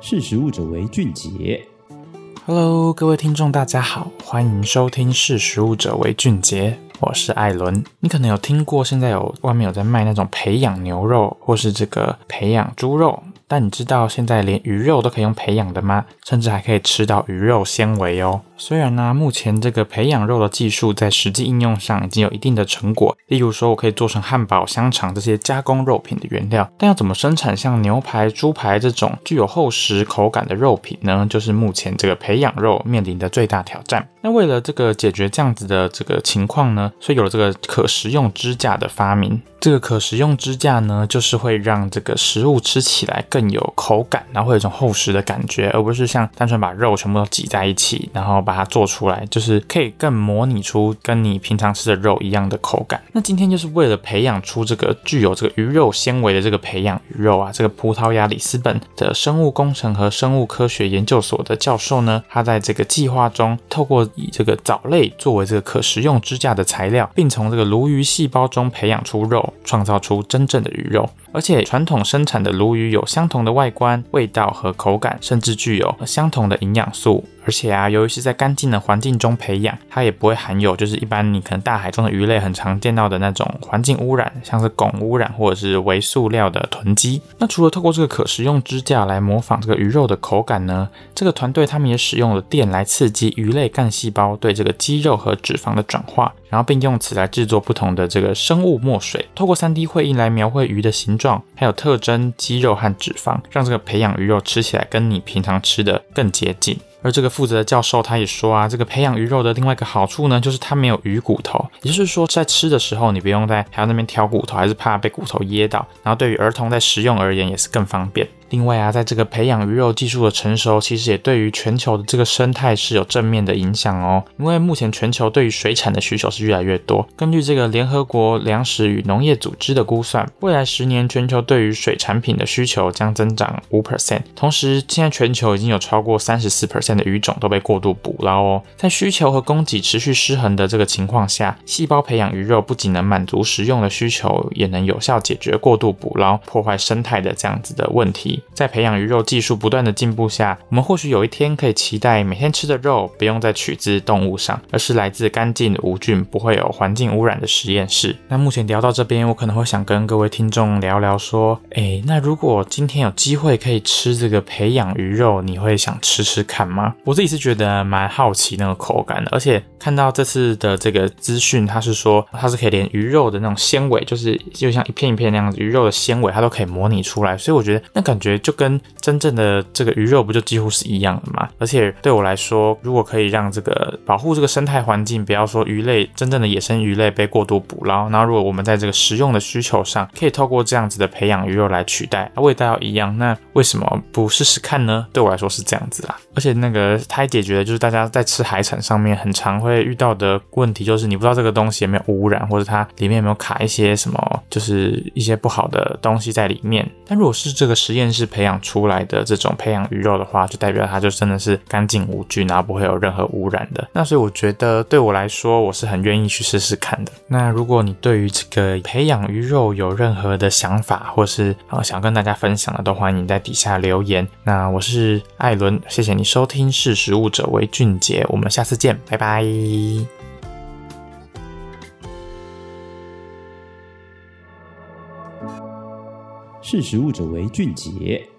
识时务者为俊杰。Hello，各位听众，大家好，欢迎收听《识时务者为俊杰》，我是艾伦。你可能有听过，现在有外面有在卖那种培养牛肉，或是这个培养猪肉。但你知道现在连鱼肉都可以用培养的吗？甚至还可以吃到鱼肉纤维哦。虽然呢，目前这个培养肉的技术在实际应用上已经有一定的成果，例如说我可以做成汉堡、香肠这些加工肉品的原料。但要怎么生产像牛排、猪排这种具有厚实口感的肉品呢？就是目前这个培养肉面临的最大挑战。那为了这个解决这样子的这个情况呢，所以有了这个可食用支架的发明。这个可食用支架呢，就是会让这个食物吃起来更有口感，然后会有一种厚实的感觉，而不是像单纯把肉全部都挤在一起，然后把它做出来，就是可以更模拟出跟你平常吃的肉一样的口感。那今天就是为了培养出这个具有这个鱼肉纤维的这个培养鱼肉啊，这个葡萄牙里斯本的生物工程和生物科学研究所的教授呢，他在这个计划中，透过以这个藻类作为这个可食用支架的材料，并从这个鲈鱼细胞中培养出肉。创造出真正的鱼肉，而且传统生产的鲈鱼有相同的外观、味道和口感，甚至具有相同的营养素。而且啊，由于是在干净的环境中培养，它也不会含有就是一般你可能大海中的鱼类很常见到的那种环境污染，像是汞污染或者是微塑料的囤积。那除了透过这个可食用支架来模仿这个鱼肉的口感呢，这个团队他们也使用了电来刺激鱼类干细胞对这个肌肉和脂肪的转化，然后并用此来制作不同的这个生物墨水，透过 3D 绘印来描绘鱼的形状，还有特征、肌肉和脂肪，让这个培养鱼肉吃起来跟你平常吃的更接近。而这个负责的教授他也说啊，这个培养鱼肉的另外一个好处呢，就是它没有鱼骨头，也就是说在吃的时候你不用在还要那边挑骨头，还是怕被骨头噎到。然后对于儿童在食用而言也是更方便。另外啊，在这个培养鱼肉技术的成熟，其实也对于全球的这个生态是有正面的影响哦。因为目前全球对于水产的需求是越来越多。根据这个联合国粮食与农业组织的估算，未来十年全球对于水产品的需求将增长五 percent。同时，现在全球已经有超过三十四 percent 的鱼种都被过度捕捞哦。在需求和供给持续失衡的这个情况下，细胞培养鱼肉不仅能满足食用的需求，也能有效解决过度捕捞破坏生态的这样子的问题。在培养鱼肉技术不断的进步下，我们或许有一天可以期待每天吃的肉不用再取自动物上，而是来自干净无菌、不会有环境污染的实验室。那目前聊到这边，我可能会想跟各位听众聊聊说，诶，那如果今天有机会可以吃这个培养鱼肉，你会想吃吃看吗？我自己是觉得蛮好奇那个口感的，而且看到这次的这个资讯，它是说它是可以连鱼肉的那种纤维，就是就像一片一片那样子，鱼肉的纤维它都可以模拟出来，所以我觉得那感觉。就跟真正的这个鱼肉不就几乎是一样的吗？而且对我来说，如果可以让这个保护这个生态环境，不要说鱼类真正的野生鱼类被过度捕捞，然后如果我们在这个食用的需求上，可以透过这样子的培养鱼肉来取代，味道要一样，那为什么不试试看呢？对我来说是这样子啦。而且那个它解决的就是大家在吃海产上面很常会遇到的问题，就是你不知道这个东西有没有污染，或者它里面有没有卡一些什么，就是一些不好的东西在里面。但如果是这个实验室。是培养出来的这种培养鱼肉的话，就代表它就真的是干净无菌，然后不会有任何污染的。那所以我觉得对我来说，我是很愿意去试试看的。那如果你对于这个培养鱼肉有任何的想法，或是啊想跟大家分享的，都欢迎在底下留言。那我是艾伦，谢谢你收听《识食物者为俊杰》，我们下次见，拜拜。识时务者为俊杰。